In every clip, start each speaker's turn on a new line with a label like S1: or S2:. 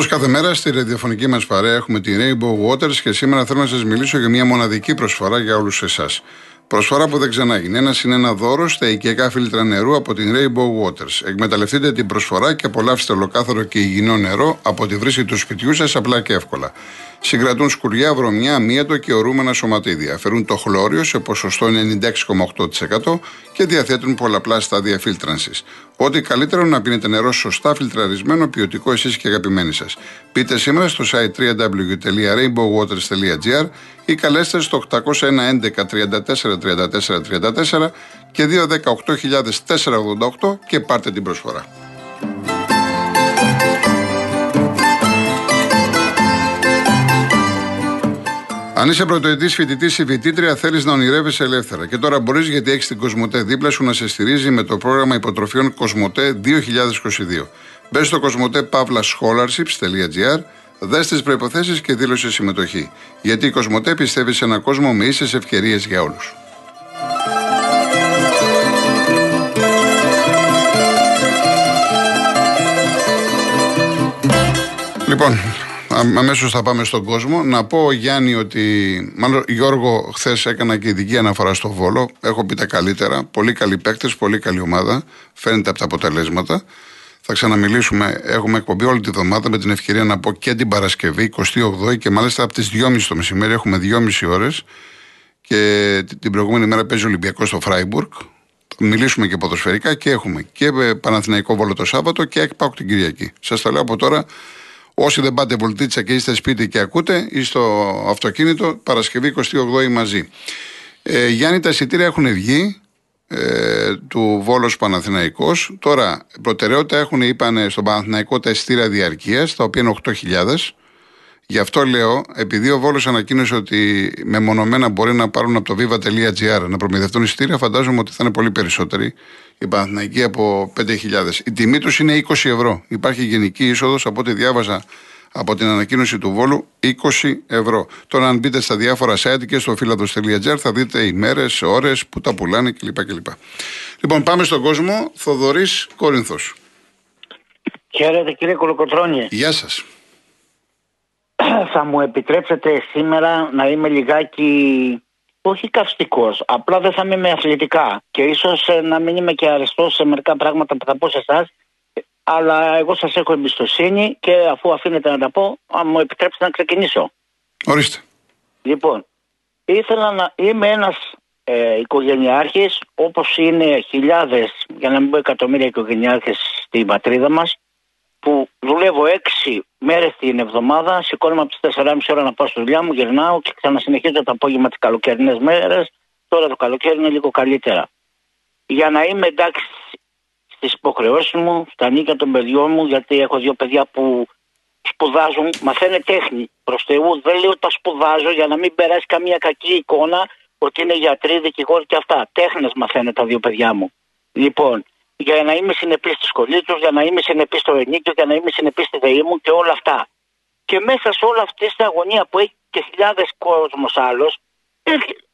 S1: Όπως κάθε μέρα στη ραδιοφωνική μας παρέα έχουμε τη Rainbow Waters και σήμερα θέλω να σας μιλήσω για μια μοναδική προσφορά για όλους εσάς. Προσφορά που δεν ξανάγινε. Ένα είναι ένα δώρος στα οικιακά φίλτρα νερού από την Rainbow Waters. Εκμεταλλευτείτε την προσφορά και απολαύστε ολοκάθαρο και υγιεινό νερό από τη βρύση του σπιτιού σας απλά και εύκολα. Συγκρατούν σκουριά, βρωμιά, αμύετο και ορούμενα σωματίδια. Φέρουν το χλώριο σε ποσοστό 96,8% και διαθέτουν πολλαπλά στάδια φίλτρανσης. Ό,τι καλύτερο να πίνετε νερό σωστά φιλτραρισμένο, ποιοτικό εσείς και αγαπημένοι σας. Πείτε σήμερα στο site www.rainbowwaters.gr ή καλέστε στο 801 11 34 34 34 και 218 και πάρτε την προσφορά. Αν είσαι πρωτοετής φοιτητής ή φοιτήτρια, θέλεις να ονειρεύεσαι ελεύθερα. Και τώρα μπορείς γιατί έχεις την Κοσμοτέ δίπλα σου να σε στηρίζει με το πρόγραμμα υποτροφιών Κοσμοτέ 2022. Μπες στο κοσμοτέ.pavla δες τις προποθέσει και δήλωσε συμμετοχή. Γιατί η Κοσμοτέ πιστεύει σε έναν κόσμο με ίσες ευκαιρίες για όλους. Λοιπόν, αμέσως θα πάμε στον κόσμο. Να πω, Γιάννη, ότι. Μάλλον, Γιώργο, χθες έκανα και ειδική αναφορά στο Βόλο. Έχω πει τα καλύτερα. Πολύ καλοί παίκτες, πολύ καλή ομάδα. Φαίνεται από τα αποτελέσματα. Θα ξαναμιλήσουμε. Έχουμε εκπομπή όλη τη εβδομάδα με την ευκαιρία να πω και την Παρασκευή, 28η και μάλιστα από τις 2.30 το μεσημέρι. Έχουμε 2.30 ώρες. Και την προηγούμενη μέρα παίζει ο Ολυμπιακός στο Φράιμπουργκ. Θα μιλήσουμε και ποδοσφαιρικά και έχουμε και Παναθηναϊκό Βόλο το Σάββατο και εκπάκου την Κυριακή. Σας το λέω από τώρα Όσοι δεν πάτε βολτίτσα και είστε σπίτι και ακούτε, ή στο αυτοκίνητο, Παρασκευή 28η μαζί. Ε, Γιάννη, τα εισιτήρια έχουν βγει ε, του Βόλος Παναθηναϊκός. Τώρα, προτεραιότητα έχουν, είπαν στον Παναθηναϊκό τα εισιτήρια διαρκείας, τα οποία είναι 8.000. Γι' αυτό λέω, επειδή ο Βόλος ανακοίνωσε ότι μεμονωμένα μπορεί να πάρουν από το viva.gr να προμηθευτούν εισιτήρια, φαντάζομαι ότι θα είναι πολύ περισσότεροι η Παναθηναϊκή από 5.000. Η τιμή τους είναι 20 ευρώ. Υπάρχει γενική είσοδος από ό,τι διάβαζα από την ανακοίνωση του Βόλου 20 ευρώ. Τώρα, αν μπείτε στα διάφορα site και στο φίλαδο.gr θα δείτε ημέρε, ώρες που τα πουλάνε κλπ. κλπ. Λοιπόν, πάμε στον κόσμο. Θοδωρής Κόρινθος.
S2: Χαίρετε κύριε Κολοκοτρόνη.
S1: Γεια σας.
S2: Θα μου επιτρέψετε σήμερα να είμαι λιγάκι όχι καυστικός. Απλά δεν θα είμαι με αθλητικά. Και ίσως ε, να μην είμαι και αρεστός σε μερικά πράγματα που θα πω σε εσάς. Αλλά εγώ σας έχω εμπιστοσύνη και αφού αφήνετε να τα πω, αν μου επιτρέψετε να ξεκινήσω.
S1: Ορίστε.
S2: Λοιπόν, ήθελα να είμαι ένας ε, οικογενειάρχης, όπως είναι χιλιάδες, για να μην πω εκατομμύρια οικογενειάρχες στην πατρίδα μας, που δουλεύω έξι μέρες την εβδομάδα, σηκώνομαι από τις 4.30 ώρα να πάω στη δουλειά μου, γυρνάω και ξανασυνεχίζω το απόγευμα τις καλοκαιρινές μέρες. Τώρα το καλοκαίρι είναι λίγο καλύτερα. Για να είμαι εντάξει στις υποχρεώσεις μου, στα νίκια των παιδιών μου, γιατί έχω δύο παιδιά που σπουδάζουν, μαθαίνουν τέχνη προς Θεού. Δεν λέω τα σπουδάζω για να μην περάσει καμία κακή εικόνα ότι είναι γιατροί, δικηγόροι και αυτά. Τέχνες μαθαίνουν τα δύο παιδιά μου. Λοιπόν, για να είμαι συνεπής στη σχολή τους, για να είμαι συνεπής στο ενίκιο, για να είμαι συνεπής στη ΔΕΗ μου και όλα αυτά. Και μέσα σε όλα αυτή την αγωνία που έχει και χιλιάδες κόσμος άλλος,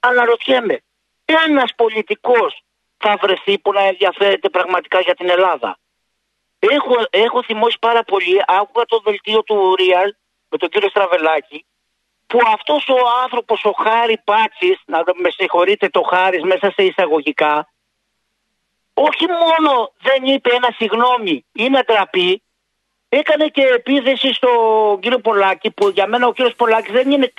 S2: αναρωτιέμαι, ένας πολιτικός θα βρεθεί που να ενδιαφέρεται πραγματικά για την Ελλάδα; Έχω, έχω θυμώσει πάρα πολύ, άκουγα το δελτίο του Ρίαλ με τον κύριο Στραβελάκη, που αυτός ο άνθρωπος ο Χάρη Πάτσης, να με συγχωρείτε το Χάρης μέσα σε εισαγωγικά, όχι μόνο δεν είπε ένα συγγνώμη ή να τραπεί, έκανε και επίθεση στον κύριο Πολάκη, που για μένα ο κύριος Πολάκης δεν είναι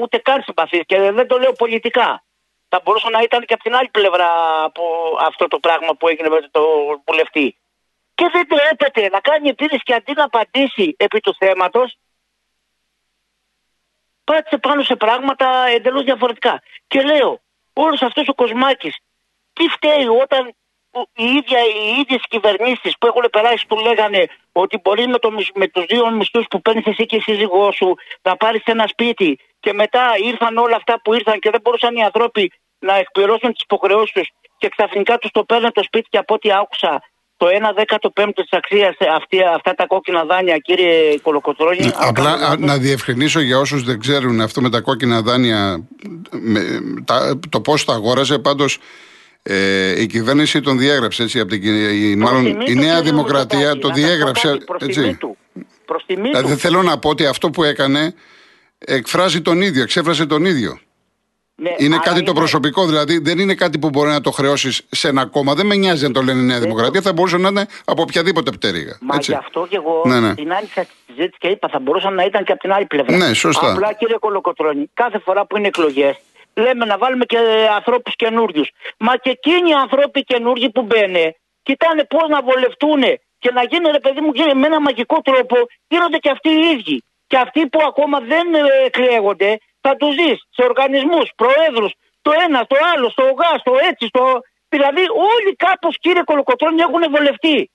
S2: ούτε καν συμπαθής και δεν το λέω πολιτικά. Θα μπορούσε να ήταν και από την άλλη πλευρά από αυτό το πράγμα που έγινε με τον βουλευτή. Και δεν τρέπεται να κάνει επίθεση και αντί να απαντήσει επί του θέματος, πάτησε πάνω σε πράγματα εντελώς διαφορετικά. Και λέω, όλος αυτός ο Κοσμάκης, τι φταίει όταν οι, ίδια, οι ίδιες κυβερνήσεις που έχουν περάσει του λέγανε ότι μπορεί με, το, με τους δύο μισθούς που παίρνεις εσύ και η σύζυγός σου να πάρεις ένα σπίτι και μετά ήρθαν όλα αυτά που ήρθαν και δεν μπορούσαν οι ανθρώποι να εκπληρώσουν τις υποχρεώσεις τους και ξαφνικά τους το παίρνουν το σπίτι και από ό,τι άκουσα το 1 15ο της αξίας αυτά τα κόκκινα δάνεια, κύριε Κολοκοτρόνη.
S1: Απλά να διευκρινίσω για όσους δεν ξέρουν αυτό με τα κόκκινα δάνεια, με, τα, το πώς τα αγόραζε. Πάντως, ε, η κυβέρνηση τον διέγραψε έτσι, από την, η, μάλλον η Νέα Δημοκρατία το διέγραψε. Έτσι.
S2: Προς τιμή
S1: δηλαδή,
S2: του.
S1: θέλω να πω ότι αυτό που έκανε εκφράζει τον ίδιο, εξέφρασε τον ίδιο.
S2: Ναι,
S1: Είναι
S2: άρα
S1: κάτι το προσωπικό, δηλαδή δεν είναι κάτι που μπορεί να το χρεώσεις σε ένα κόμμα. Δεν με νοιάζει αν το λένε η Νέα Δημοκρατία, θα μπορούσε να είναι από οποιαδήποτε πτέρυγα.
S2: Μα
S1: έτσι.
S2: γι' αυτό και εγώ
S1: Ναι, ναι.
S2: την άνοιξα στη συζήτηση και είπα θα μπορούσαν να ήταν και από την άλλη πλευρά.
S1: Ναι, σωστά.
S2: Απλά κύριε Κολοκοτρώνη, κάθε φορά που είναι εκλογές, λέμε να βάλουμε και ανθρώπους καινούριους. Μα και εκείνοι οι άνθρωποι καινούργοι που μπαίνουν, κοιτάνε πώς να βολευτούν και να γίνει ρε παιδί μου γίνει με ένα μαγικό τρόπο, γίνονται και αυτοί οι ίδιοι. Και αυτοί που ακόμα δεν ε, εκλέγονται, θα τους δεις σε οργανισμούς, προέδρους, το ένα, το άλλο, στο ΟΓΑ, στο έτσι, στο. Δηλαδή όλοι κάπως κύριε Κολοκοτρώνη έχουν βολευτεί.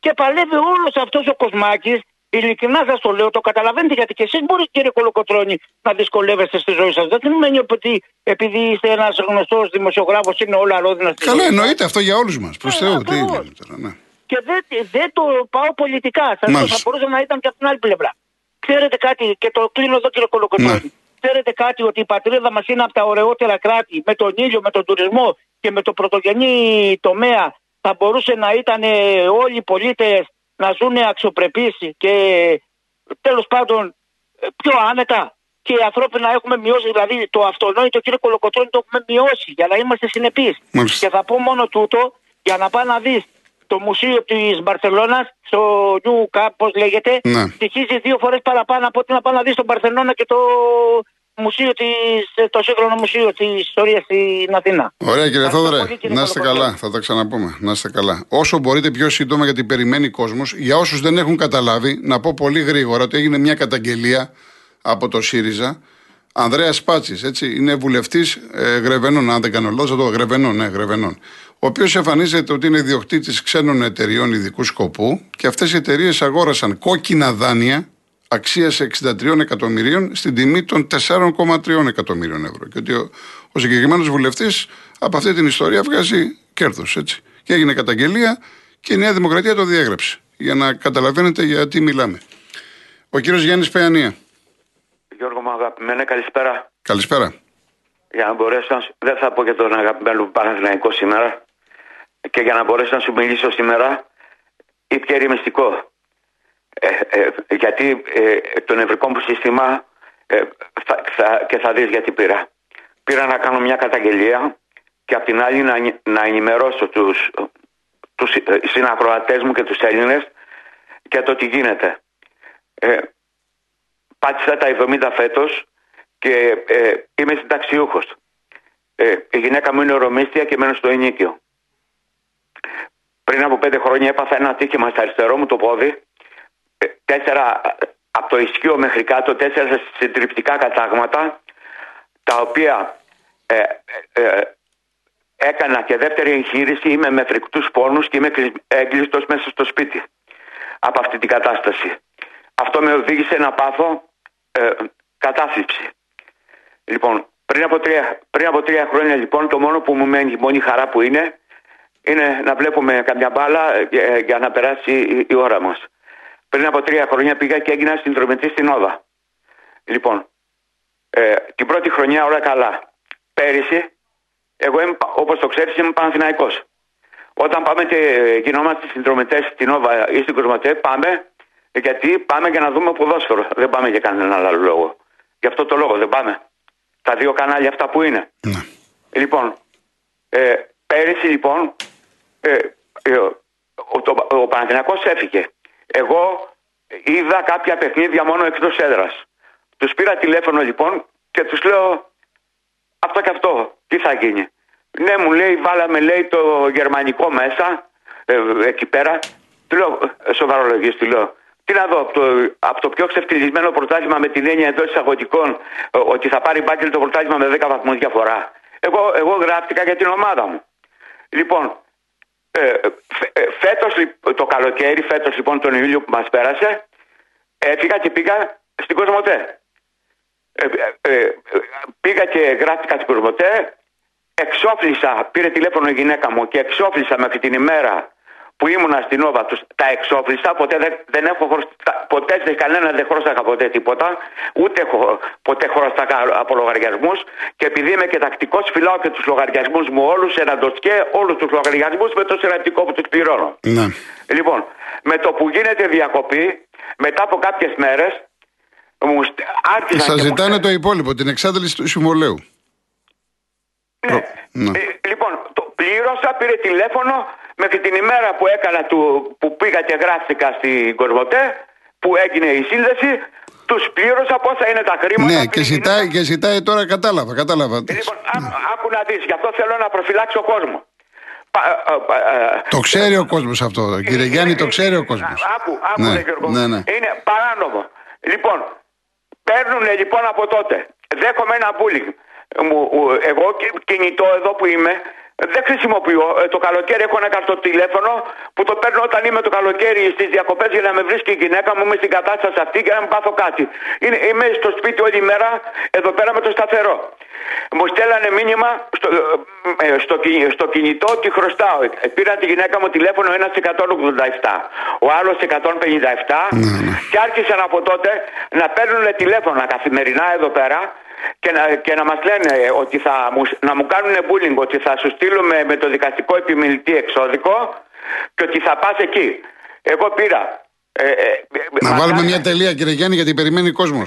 S2: Και παλεύει όλος αυτός ο Κοσμάκης. Ειλικρινά σας το λέω, το καταλαβαίνετε γιατί και εσείς μπορείτε κύριε Κολοκοτρώνη να δυσκολεύεστε στη ζωή σας. Δεν σημαίνει ότι επειδή είστε ένας γνωστός δημοσιογράφος είναι όλα ρόδινα στη
S1: Καλά,
S2: ζωή σας.
S1: εννοείται αυτό για όλους μας. Προς
S2: Ε,
S1: Θεού, τι
S2: ακριβώς.
S1: λέμε τώρα. Ναι.
S2: Και δεν, δεν το πάω πολιτικά. Σας λέω,
S1: Μάλιστα.
S2: θα μπορούσε να ήταν και από την άλλη πλευρά. Ξέρετε κάτι, και το κλείνω εδώ κύριε Κολοκοτρώνη.
S1: Ναι.
S2: Ξέρετε κάτι ότι η πατρίδα μας είναι από τα ωραιότερα κράτη με τον ήλιο, με τον τουρισμό και με το πρωτογενή τομέα. Θα μπορούσε να ήταν ε, όλοι οι πολίτες να ζουν αξιοπρεπείς και τέλος πάντων ε, πιο άνετα. Και οι ανθρώποι να έχουμε μειώσει, δηλαδή το αυτονόητο κύριε Κολοκοτρώνη το έχουμε μειώσει για να είμαστε συνεπείς.
S1: Μάλιστα.
S2: Και θα πω μόνο τούτο για να πάει να δεις το μουσείο της Μπαρσελόνας, στο Νιου Κάπ, πώς λέγεται,
S1: Ναι.
S2: στοιχίζει δύο φορές παραπάνω από ότι να πάει να δεις στον Παρσελόνα και το μουσείο της, το σύγχρονο μουσείο της ιστορίας στην Αθήνα.
S1: Ωραία κύριε
S2: Ευχαριστώ
S1: Θόδωρε,
S2: πολύ, κύριε
S1: να είστε
S2: Κολοκοτρώνη.
S1: καλά. Θα τα ξαναπούμε. Να είστε καλά. Όσο μπορείτε πιο σύντομα γιατί περιμένει κόσμος. Για όσους δεν έχουν καταλάβει, να πω πολύ γρήγορα ότι έγινε μια καταγγελία από το ΣΥΡΙΖΑ. Ανδρέας Πάτσης, έτσι, είναι βουλευτής ε, Γρεβενών, αν δεν κάνω λάθος, το Γρεβενών, ναι, Γρεβενών. Ο οποίος εμφανίζεται ότι είναι ιδιοκτήτης ξένων εταιριών ειδικού σκοπού και αυτές οι εταιρείες αγόρασαν κόκκινα δάνεια αξίας 63 εκατομμυρίων στην τιμή των 4,3 εκατομμύριων ευρώ. Και ότι ο, ο συγκεκριμένος βουλευτής από αυτή την ιστορία βγάζει κέρδος. Και έγινε καταγγελία και η Νέα Δημοκρατία το διέγραψε. Για να καταλαβαίνετε γιατί μιλάμε. Ο κύριος Γιάννης Πεανία.
S3: Γιώργο μου αγαπημένε, καλησπέρα.
S1: Καλησπέρα.
S3: Για να μπορέσω να σου... Δεν θα πω για τον αγαπημένο μου Παναθηναϊκό σήμερα. Και για να μπορέσω να σου μιλήσω σήμερα, ήπια μυστικό. Ε, ε, γιατί ε, το νευρικό μου σύστημα ε, θα, θα, και θα δεις γιατί πήρα. Πήρα να κάνω μια καταγγελία και απ' την άλλη να, ενη- να ενημερώσω τους, τους ε, συνακροατές μου και τους Έλληνες για το τι γίνεται. Ε, πάτησα τα 70 φέτος και ε, είμαι συνταξιούχος. Ε, η γυναίκα μου είναι ορομίστια και μένω στο ενίκιο. Πριν από πέντε χρόνια έπαθα ένα τύχημα στα αριστερό μου το πόδι. Ε, τέσσερα από το ισχύο μέχρι κάτω, τέσσερα συντριπτικά κατάγματα, τα οποία ε, ε, ε, έκανα και δεύτερη εγχείρηση. Είμαι με φρικτούς πόνους και είμαι κλεισ- έγκλειστος μέσα στο σπίτι από αυτή την κατάσταση. Αυτό με οδήγησε να πάθω ε, κατάθλιψη. Λοιπόν, πριν από, τρία, πριν από τρία χρόνια λοιπόν το μόνο που μου μένει, η μόνη χαρά που είναι, είναι να βλέπουμε καμιά μπάλα ε, ε, για να περάσει η, η ώρα μας. Πριν από τρία χρόνια πήγα και έγινα συνδρομητής στην Όβα. Λοιπόν, ε, την πρώτη χρονιά όλα καλά. Πέρυσι, εγώ είμαι, όπως το ξέρεις είμαι Παναθηναϊκός. Όταν πάμε και ε, γινόμαστε συνδρομητές στην Όβα ή στην Κοσμοτέ, πάμε γιατί πάμε για να δούμε ποδόσφαιρο. Δεν πάμε για κανέναν άλλο λόγο. Γι' αυτό το λόγο δεν πάμε. Τα δύο κανάλια αυτά που είναι.
S1: Ναι.
S3: Λοιπόν, ε, πέρυσι λοιπόν ε, ε, ο, το, ο Παναθηναϊκός έφυγε. Εγώ είδα κάποια παιχνίδια μόνο εκτός έδρας. Τους πήρα τηλέφωνο λοιπόν και τους λέω αυτό και αυτό, τι θα γίνει. Ναι μου λέει βάλαμε λέει το γερμανικό μέσα ε, εκεί πέρα. Του λέω ε, σοβαρολογής του λέω. Τι να δω από το, από το πιο ξεφτυλισμένο πρωτάθλημα με την έννοια εντός εισαγωγικών ε, ότι θα πάρει μπάκελ το πρωτάθλημα με 10 βαθμούς διαφορά. Εγώ, εγώ γράφτηκα για την ομάδα μου. Λοιπόν, ε, φε- ε, φέτος λι- το καλοκαίρι, φέτος λοιπόν τον Ιούλιο που μας πέρασε, έφυγα και πήγα στην Κοσμοτέ. Ε, ε, ε, πήγα και γράφτηκα στην Κοσμοτέ, εξόφλησα, πήρε τηλέφωνο η γυναίκα μου και εξόφλησα μέχρι την ημέρα που ήμουνα στην Όβα τους, τα εξόφλησα, ποτέ δεν, δεν έχω χρωσ- τα- ποτέ σε κανένα δεν χρώστακα ποτέ τίποτα, ούτε έχω ποτέ χρώστακα από λογαριασμούς και επειδή είμαι και τακτικός, φυλάω και τους λογαριασμούς μου όλους σε ένα ντοσκέ, όλους τους λογαριασμούς με το σειρακτικό που τους πληρώνω.
S1: Ναι.
S3: Λοιπόν, με το που γίνεται διακοπή, μετά από κάποιες μέρες μου στ- άρχισαν.
S1: Σας
S3: και μου
S1: ζητάνε το υπόλοιπο, την εξάντληση του συμβολέου.
S3: Ναι.
S1: Ναι.
S3: Ε, λοιπόν, το πλήρωσα, πήρε τηλέφωνο μέχρι την ημέρα που έκανα του, που πήγα και γράφτηκα στην Κορβοτέ, που έγινε η σύνδεση, τους πλήρωσα πόσα είναι τα χρήματα.
S1: Ναι,
S3: πήρε
S1: και
S3: η
S1: ζητάει,
S3: γυναίκα.
S1: και ζητάει τώρα, κατάλαβα, κατάλαβα.
S3: Λοιπόν, άκου, άκου να δεις, γι' αυτό θέλω να προφυλάξω κόσμο. Πα, ε, ε, ε,
S1: Το ξέρει ο κόσμος αυτό. Κύριε Γιάννη, το ξέρει ο κόσμος.
S3: Άκου, άκου
S1: Ναι,
S3: ρε Γιώργο.
S1: ναι, ναι.
S3: Είναι παράνομο. Λοιπόν, παίρνουν λοιπόν από τότε. Δέχομαι ένα bullying. Μου- μου- Εγώ κι- κινητό εδώ που είμαι δεν χρησιμοποιώ. Ε, Το καλοκαίρι έχω ένα καρτοτηλέφωνο που το παίρνω όταν είμαι το καλοκαίρι στις διακοπές για να με βρίσκει η γυναίκα μου. Είμαι στην κατάσταση αυτή και να μην πάθω κάτι. Είναι, είμαι στο σπίτι όλη μέρα εδώ πέρα με το σταθερό. Μου στέλνανε μήνυμα στο, ε, στο, κι- στο κινητό ότι χρωστάω. Ε, Πήραν τη γυναίκα μου τηλέφωνο ένας 187, ο άλλος 157 και άρχισαν από τότε να παίρνουν τηλέφωνα καθημερινά εδώ πέρα και να, και να μας λένε ότι θα μου, να μου κάνουν bullying, ότι θα σου στείλουμε με το δικαστικό επιμελητή εξώδικο και ότι θα πας εκεί. Εγώ πήρα. Ε, ε,
S1: Να
S3: μας
S1: βάλουμε
S3: κάνε-
S1: μια τελεία, κύριε Γιάννη, γιατί περιμένει ο κόσμο.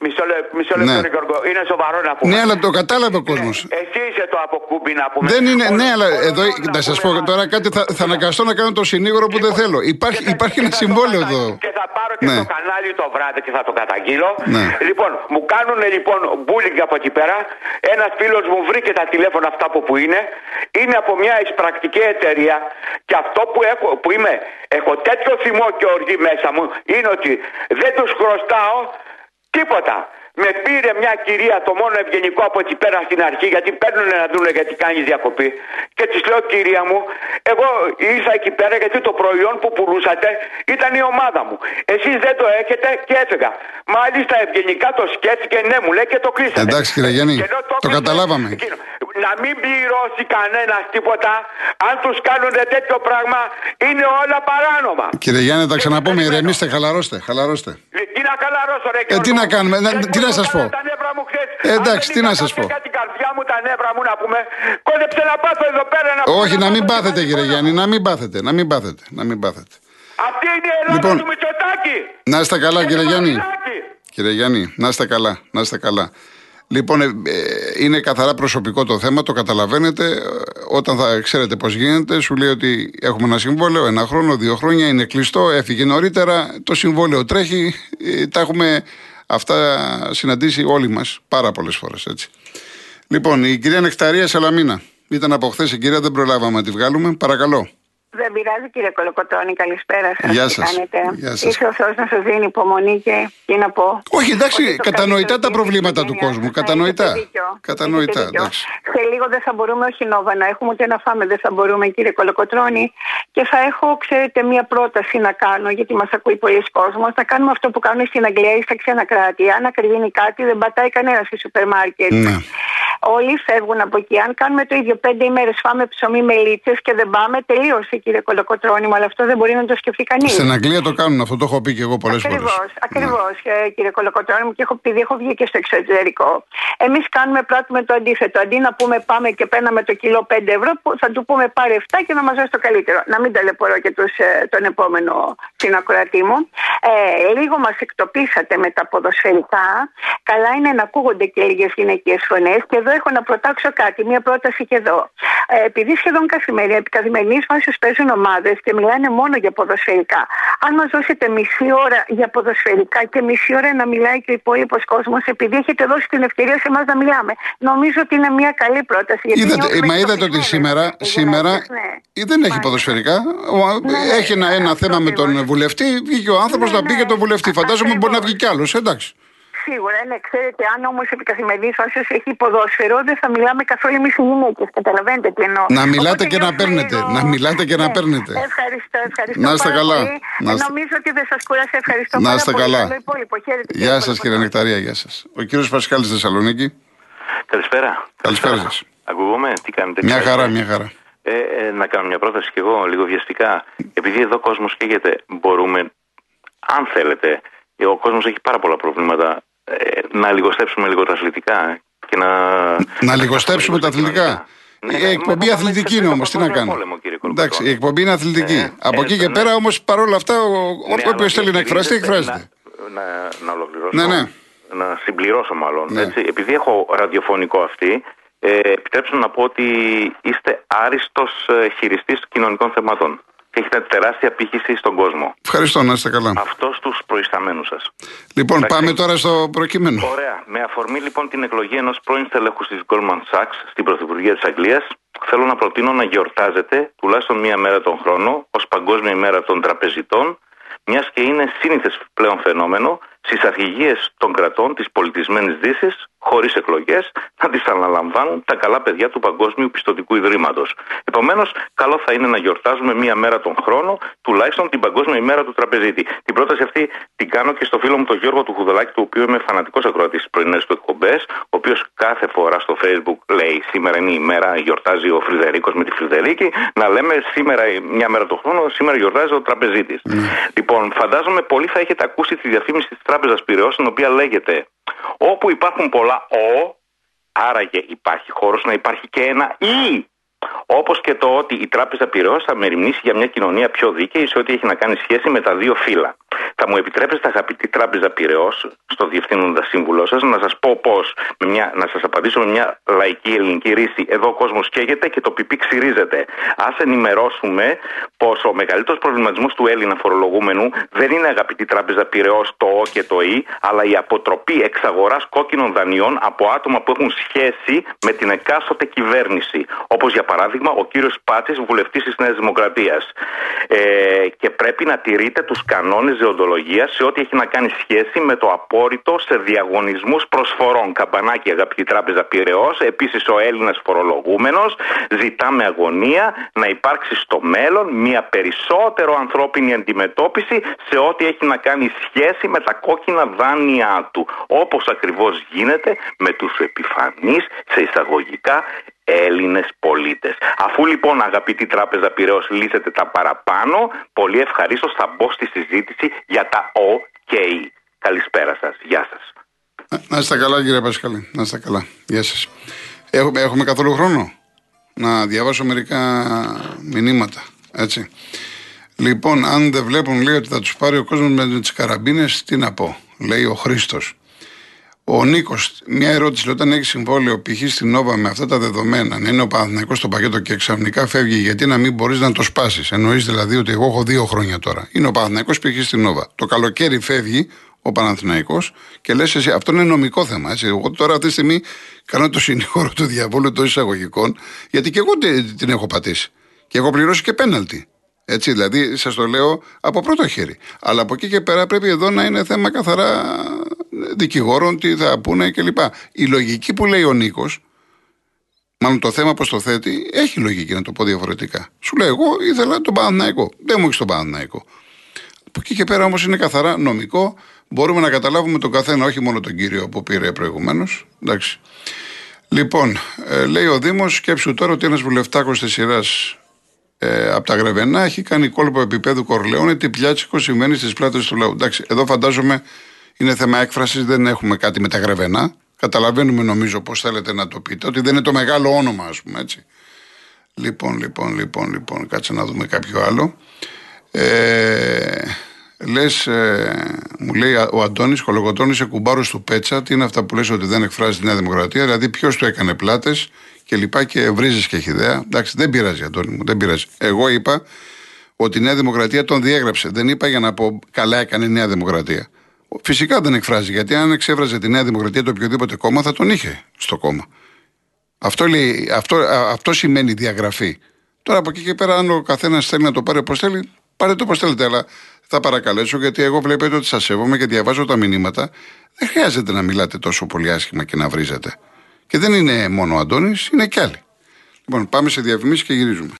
S3: Μισό, λε- μισό λεπτό,
S1: Ναι.
S3: ρε Γιώργο. Είναι σοβαρό να πούμε.
S1: Ναι, αλλά το κατάλαβε ο κόσμος.
S3: Εσύ είσαι το αποκούμπι να πούμε.
S1: Δεν είναι,
S3: Όλο-
S1: ναι, αλλά
S3: όλο-
S1: εδώ,
S3: όλο
S1: να σα
S3: πούμε,
S1: πω
S3: μα-
S1: τώρα κάτι, θα, θα αναγκαστώ να κάνω το συνήγορο που δεν θέλω. Υπάρχει,
S3: και θα-
S1: υπάρχει
S3: και
S1: ένα
S3: θα το
S1: συμβόλαιο
S3: κατα-
S1: εδώ.
S3: Και θα πάρω και
S1: Ναι.
S3: το κανάλι το βράδυ και θα το καταγγείλω.
S1: Ναι.
S3: Λοιπόν, μου κάνουν λοιπόν bullying από εκεί πέρα. Ένας φίλος μου βρήκε τα τηλέφωνα αυτά που, που είναι. Είναι από μια εισπρακτική εταιρεία. Και αυτό που, έχω, που είμαι, έχω τέτοιο θυμό και οργή μέσα μου είναι ότι δεν τους χρωστάω τίποτα. Με πήρε μια κυρία το μόνο ευγενικό από εκεί πέρα στην αρχή, γιατί παίρνουν να δουν γιατί κάνεις διακοπή. Και της λέω, κυρία μου, εγώ ήρθα εκεί πέρα γιατί το προϊόν που πουλούσατε ήταν η ομάδα μου. Εσείς δεν το έχετε και έφυγα. Μάλιστα ευγενικά το σκέφτηκε, ναι, μου λέει και το κλείσατε.
S1: Εντάξει, κύριε Γιάννη,
S3: Και ενώ
S1: το
S3: κλείσε,
S1: καταλάβαμε.
S3: εκείνο, Να μην πληρώσει κανένας τίποτα. Αν τους κάνουν τέτοιο πράγμα, είναι όλα παράνομα.
S1: Κύριε Γιάννη, θα
S3: Και
S1: ξαναπούμε,
S3: περιμένω.
S1: ηρεμήστε, χαλαρώστε. χαλαρώστε.
S3: Ε, Τι να χαλαρώσω, ρε
S1: Ε, τι
S3: Γιώργο.
S1: να κάνουμε, να-
S3: Δεν
S1: τι να σας
S3: κόλλησαν
S1: πω;
S3: Τα νεύρα μου χθες.
S1: Ε, εντάξει,
S3: Αν
S1: τι
S3: δεν
S1: να
S3: είχα
S1: σας πω;
S3: πάθει την καρδιά μου, τα νεύρα μου να πούμε. Κόλλεψε να πάθω εδώ πέρα να
S1: Όχι, να μην
S3: πάθω
S1: πάθετε,
S3: και
S1: κύριε
S3: πάλι
S1: Γιάννη, να μην πάθετε, να μην πάθετε, να μην πάθετε.
S3: Αυτή είναι η Ελλάδα
S1: Λοιπόν,
S3: του Μητσοτάκη.
S1: Να είστε καλά,
S3: Και
S1: κύριε
S3: του
S1: Γιάννη.
S3: Μαρινάκη.
S1: Κύριε Γιάννη, να είστε καλά, να είστε καλά. Λοιπόν, ε, ε, είναι καθαρά προσωπικό το θέμα, το καταλαβαίνετε. Ε, Όταν θα ξέρετε πώς γίνεται, σου λέει ότι έχουμε ένα συμβόλαιο, ένα χρόνο, δύο χρόνια, είναι κλειστό, έφυγε νωρίτερα. Το συμβόλαιο τρέχει. ε, Τα έχουμε αυτά συναντήσει όλοι μας πάρα πολλές φορές. Λοιπόν, η κυρία Νεκταρία Σαλαμίνα. Ήταν από χθες η κυρία, δεν προλάβαμε να τη βγάλουμε. Παρακαλώ.
S4: Δεν πειράζει κύριε Κολοκοτρώνη, καλησπέρα σας.
S1: Γεια
S4: Τι
S1: σας.
S4: κάνετε;
S1: Γεια σας.
S4: Ήρθε ο Θεός να σας δίνει υπομονή και τι να πω.
S1: Όχι, εντάξει,
S4: Ότι το
S1: κατανοητά
S4: καλύτερο
S1: τα
S4: είναι
S1: προβλήματα
S4: η
S1: του
S4: οικογένεια.
S1: κόσμου.
S4: Ναι,
S1: Κατανοητά.
S4: έχετε δίκιο.
S1: Κατανοητά,
S4: Έχετε δίκιο.
S1: εντάξει.
S4: Σε λίγο δεν θα μπορούμε, όχι νόβα να έχουμε ούτε να φάμε, δεν θα μπορούμε κύριε Κολοκοτρώνη. Και θα έχω, ξέρετε, μία πρόταση να κάνω, γιατί μας ακούει πολλοί κόσμος, να κάνουμε αυτό που κάνουν στην Αγγλία ή στα ξένα κράτη. Αν ακριβήνει κάτι, δεν πατάει κανένας στη σούπερ μάρκετ.
S1: Ναι.
S4: Όλοι φεύγουν από εκεί. Αν κάνουμε το ίδιο πέντε ημέρες, φάμε ψωμί με λίτσες και δεν πάμε, τελείωσε κύριε Κολοκοτρώνη μου. Αλλά αυτό δεν μπορεί να το σκεφτεί κανείς.
S1: Στην Αγγλία το κάνουν αυτό, το έχω πει και εγώ πολλές φορές.
S4: Ακριβώς, ακριβώς, ε, κύριε Κολοκοτρώνη μου, και έχω, επειδή έχω βγει και στο εξωτερικό. Εμείς κάνουμε πράττουμε το αντίθετο. Αντί να πούμε πάμε και παίρναμε το κιλό 5 ευρώ, που θα του πούμε πάρε 7 και να μας δώσει το καλύτερο. Να μην ταλαιπωρώ και τους, ε, τον επόμενο συνακροατή μου. Ε, λίγο μας εκτοπίσατε με τα ποδοσφαιρικά. Καλά είναι να ακούγονται και λίγες γυναικείες φωνές. Και εδώ έχω να προτάξω κάτι, μία πρόταση και εδώ. Ε, επειδή σχεδόν καθημερινή, επί καθημερινής βάσης παίζουν ομάδες και μιλάνε μόνο για ποδοσφαιρικά. Αν μας δώσετε μισή ώρα για ποδοσφαιρικά και μισή ώρα να μιλάει και ο υπόλοιπος κόσμος, επειδή έχετε δώσει την ευκαιρία σε εμάς να μιλάμε, νομίζω ότι είναι μια καλή πρόταση. γιατί
S1: Είδατε,
S4: νιώθουμε
S1: μα είδατε ότι
S4: εκτοπισμένες
S1: σήμερα,
S4: οι
S1: σήμερα
S4: γυναίκες, ναι.
S1: ή δεν έχει
S4: Μάλιστα.
S1: ποδοσφαιρικά. Ο-
S4: Ναι, ναι,
S1: έχει ένα, ένα
S4: αυτό
S1: θέμα με τον
S4: ακριβώς.
S1: βουλευτή. Βγήκε ο άνθρωπος
S4: Ναι,
S1: να πει
S4: ναι.
S1: για τον βουλευτή. Φαντάζομαι μπορεί να
S4: Ακριβώς.
S1: βγει κι άλλος. Εντάξει.
S4: Σίγουρα, ναι, ξέρετε, αν όμως επί καθημερινής βάσης έχει ποδόσφαιρο, δεν θα μιλάμε καθόλου εμείς οι γυναίκες. Καταλαβαίνετε τι εννοώ.
S1: Να μιλάτε
S4: Οπότε
S1: και να
S4: νιώθουμε
S1: παίρνετε.
S4: λίγο-
S1: Να μιλάτε και να
S4: Ναι.
S1: παίρνετε.
S4: Ευχαριστώ, ευχαριστώ.
S1: Να είστε
S4: πάρα
S1: καλά.
S4: πολύ.
S1: Να
S4: Ε,
S1: είστε-
S4: Νομίζω ότι δεν σας κούρασα. Ευχαριστώ
S1: Να
S4: πάρα
S1: είστε
S4: πολύ.
S1: καλά.
S4: Καλό υπόλοιπο. Χαίρετε,
S1: Γεια σας
S4: Κολοκοτρώνη.
S1: κύριε Νεκταρία, γεια σας. Ο κύριος Πασχάλης Θεσσαλονίκη.
S5: Καλησπέρα.
S1: Καλησπέρα σας.
S5: Ακούγομαι, τι κάνετε.
S1: Μια
S5: ξέρετε;
S1: χαρά, μια χαρά.
S5: Ε, ε, να κάνω μια πρόταση κι εγώ, λίγο βιαστικά. Επειδή εδώ ο κόσμος καίγεται, μπορούμε, αν θέλετε, ε, ο κόσμος έχει πάρα πολλά προβλήματα, ε, να λιγοστέψουμε λίγο τα αθλητικά και να.
S1: Να λιγοστέψουμε τα αθλητικά.
S5: Ναι,
S1: Η
S5: ναι,
S1: εκπομπή
S5: μα-
S1: αθλητική
S5: μα-
S1: είναι
S5: μα-
S1: όμως, τι
S5: μα-
S1: να
S5: μα-
S1: κάνουμε.
S5: πόλεμο, κύριε Κολοκοτρώνη.
S1: Εντάξει, η εκπομπή είναι αθλητική.
S5: Ε,
S1: Από
S5: ε,
S1: εκεί και
S5: ναι.
S1: πέρα όμως παρόλα αυτά, ο
S5: Ναι,
S1: όποιος
S5: αλλά
S1: θέλει να εκφραστεί,
S5: διευκρινίζεται
S1: εκφράζεται.
S5: Να, να, να ολοκληρώσω.
S1: Ναι, ναι.
S5: Να συμπληρώσω μάλλον.
S1: Ναι.
S5: Έτσι, επειδή έχω ραδιοφωνικό αυτή, ε, επιτρέψτε μου να πω ότι είστε άριστος ε, χειριστής κοινωνικών θεμάτων. Και έχετε τεράστια πύχηση στον κόσμο.
S1: Ευχαριστώ, να είστε καλά.
S5: Αυτός στους προϊσταμένους σας.
S1: Λοιπόν,
S5: Εντάξει.
S1: πάμε τώρα στο προκείμενο.
S5: Ωραία. Με αφορμή λοιπόν την εκλογή ενός πρώην στελέχους της Goldman Sachs στην Πρωθυπουργία της Αγγλίας, θέλω να προτείνω να γιορτάζετε τουλάχιστον μία μέρα τον χρόνο ως Παγκόσμια ημέρα των τραπεζιτών, μιας και είναι σύνηθες πλέον φαινόμενο στις αρχηγίες των κρατών της πολιτισμένης Δύσης, χωρίς εκλογές, να τις αναλαμβάνουν τα καλά παιδιά του Παγκόσμιου Πιστοτικού Ιδρύματος. Επομένως, καλό θα είναι να γιορτάζουμε μία μέρα τον χρόνο, τουλάχιστον την Παγκόσμια ημέρα του τραπεζίτη. Την πρόταση αυτή την κάνω και στο φίλο μου τον Γιώργο του Χουδολάκη, του οποίου είμαι φανατικός ακροατής στι πρωινέ του εκπομπές, ο οποίος κάθε φορά στο Facebook λέει σήμερα είναι η μέρα, γιορτάζει ο Φρυδερίκος με τη Φρυδερίκη, να λέμε σήμερα μια μέρα τον χρόνο, σήμερα γιορτάζει ο τραπεζίτης. Λοιπόν, φαντάζομαι πολλοί θα έχετε ακούσει τη διαφήμιση της Τράπεζας Πυραιό, στην οποία λέγεται Όπου υπάρχουν πολλά ο, άραγε υπάρχει χώρος να υπάρχει και ένα ή. Όπως και το ότι η Τράπεζα Πυραιός θα μεριμνήσει για μια κοινωνία πιο δίκαιη σε ό,τι έχει να κάνει σχέση με τα δύο φύλλα. Θα μου επιτρέπετε, αγαπητή Τράπεζα Πυραιός, στο διευθύνοντα σύμβουλό σας, να σας πω πώς, να σας απαντήσω με μια λαϊκή ελληνική ρίση. Εδώ ο κόσμος καίγεται και το πιπί ξυρίζεται. Α ενημερώσουμε πως ο μεγαλύτερος προβληματισμός του Έλληνα φορολογούμενου δεν είναι, αγαπητή Τράπεζα Πυραιός, το Ο και το Ι, αλλά η αποτροπή εξαγοράς κόκκινων δανειών από άτομα που έχουν σχέση με την εκάστοτε κυβέρνηση. Όπως για παράδειγμα ο κύριος Πάτση, βουλευτής της Νέας Δημοκρατίας. Ε, και πρέπει να τηρείτε τους κανόνες δεοντολογίας σε ό,τι έχει να κάνει σχέση με το απόρριτο σε διαγωνισμούς προσφορών. Καμπανάκι, αγαπητή Τράπεζα Πυραιός. Επίσης, ο Έλληνας φορολογούμενος ζητά με αγωνία να υπάρξει στο μέλλον μια περισσότερο ανθρώπινη αντιμετώπιση σε ό,τι έχει να κάνει σχέση με τα κόκκινα δάνειά του. Όπως ακριβώς γίνεται με τους επιφανείς σε εισαγωγικά Έλληνες πολίτες. Αφού λοιπόν, αγαπητή Τράπεζα Πυραιό, λύσετε τα παραπάνω, πολύ ευχαρίστως θα μπω στη συζήτηση για τα Ο και Η. Καλησπέρα σας. Γεια σας.
S1: Να είστε καλά, κύριε Πασχαλή. Να είστε καλά. Γεια σας. Έχουμε, έχουμε καθόλου χρόνο; Να διαβάσω μερικά μηνύματα. Έτσι. Λοιπόν, αν δεν βλέπουν, λέει ότι θα τους πάρει ο κόσμος με τις καραμπίνες, τι να πω. Λέει ο Χρήστος. Ο Νίκος, μια ερώτηση. Λέει, όταν έχεις συμβόλαιο π.χ. στην Νόβα με αυτά τα δεδομένα, να είναι ο Παναθηναϊκός στο πακέτο και ξαφνικά φεύγει, γιατί να μην μπορείς να το σπάσεις. Εννοείς δηλαδή ότι εγώ έχω δύο χρόνια τώρα. Είναι ο Παναθηναϊκός π.χ. στην Νόβα. Το καλοκαίρι φεύγει ο Παναθηναϊκός και λες εσύ, αυτό είναι νομικό θέμα. Έτσι. Εγώ τώρα αυτή τη στιγμή κάνω το συνήγορο του διαβόλου των εισαγωγικών, γιατί και εγώ την την έχω πατήσει. Και έχω πληρώσει και πέναλτι. Έτσι, δηλαδή, σας το λέω από πρώτο χέρι. Αλλά από εκεί και πέρα πρέπει εδώ να είναι θέμα καθαρά δικηγόρων, τι θα πούνε κλπ. Η λογική που λέει ο Νίκος, μάλλον το θέμα πώς το θέτει, έχει λογική να το πω διαφορετικά. Σου λέει, Εγώ ήθελα τον Παναθηναϊκό. Δεν μου έχεις τον Παναθηναϊκό. Από εκεί και πέρα όμως είναι καθαρά νομικό. Μπορούμε να καταλάβουμε τον καθένα, όχι μόνο τον κύριο που πήρε προηγουμένως. Εντάξει. Λοιπόν, ε, λέει ο Δήμος, σκέψου τώρα ότι ένας βουλευτάκος της σειράς ε, από τα Γρεβενά έχει κάνει κόλπο επίπεδου Κορλαιόνε τι πιάτσικο σημαίνει στις πλάτες του λαού. Εντάξει, εδώ φαντάζομαι είναι θέμα έκφρασης, δεν έχουμε κάτι με τα Γρεβενά. Καταλαβαίνουμε νομίζω πώς θέλετε να το πείτε, ότι δεν είναι το μεγάλο όνομα, ας πούμε έτσι. Λοιπόν, λοιπόν, λοιπόν, λοιπόν, κάτσε να δούμε κάποιο άλλο. Ε, Λες, ε, μου λέει ο Αντώνης Κολογοτώνη σε κουμπάρο του Πέτσα, τι είναι αυτά που λες ότι δεν εκφράζει τη Νέα Δημοκρατία, δηλαδή ποιος του έκανε πλάτες και λοιπά και βρίζεις και χιδέα. Εντάξει, δεν πειράζει, Αντώνη μου, δεν πειράζει. Εγώ είπα ότι η Νέα Δημοκρατία τον διέγραψε. Δεν είπα για να πω καλά έκανε η Νέα Δημοκρατία. Φυσικά δεν εκφράζει, γιατί αν εξέφραζε τη Νέα Δημοκρατία το οποιοδήποτε κόμμα θα τον είχε στο κόμμα. Αυτό, λέει, αυτό, α, αυτό σημαίνει διαγραφή. Τώρα από εκεί και πέρα, αν ο καθένας θέλει να το πάρει όπως θέλει, πάρε το όπως θέλετε. Αλλά θα παρακαλέσω, γιατί εγώ βλέπετε ότι σας σέβομαι και διαβάζω τα μηνύματα. Δεν χρειάζεται να μιλάτε τόσο πολύ άσχημα και να βρίζετε. Και δεν είναι μόνο ο Αντώνης, είναι κι άλλοι. Λοιπόν, πάμε σε διαφημίσεις και γυρίζουμε.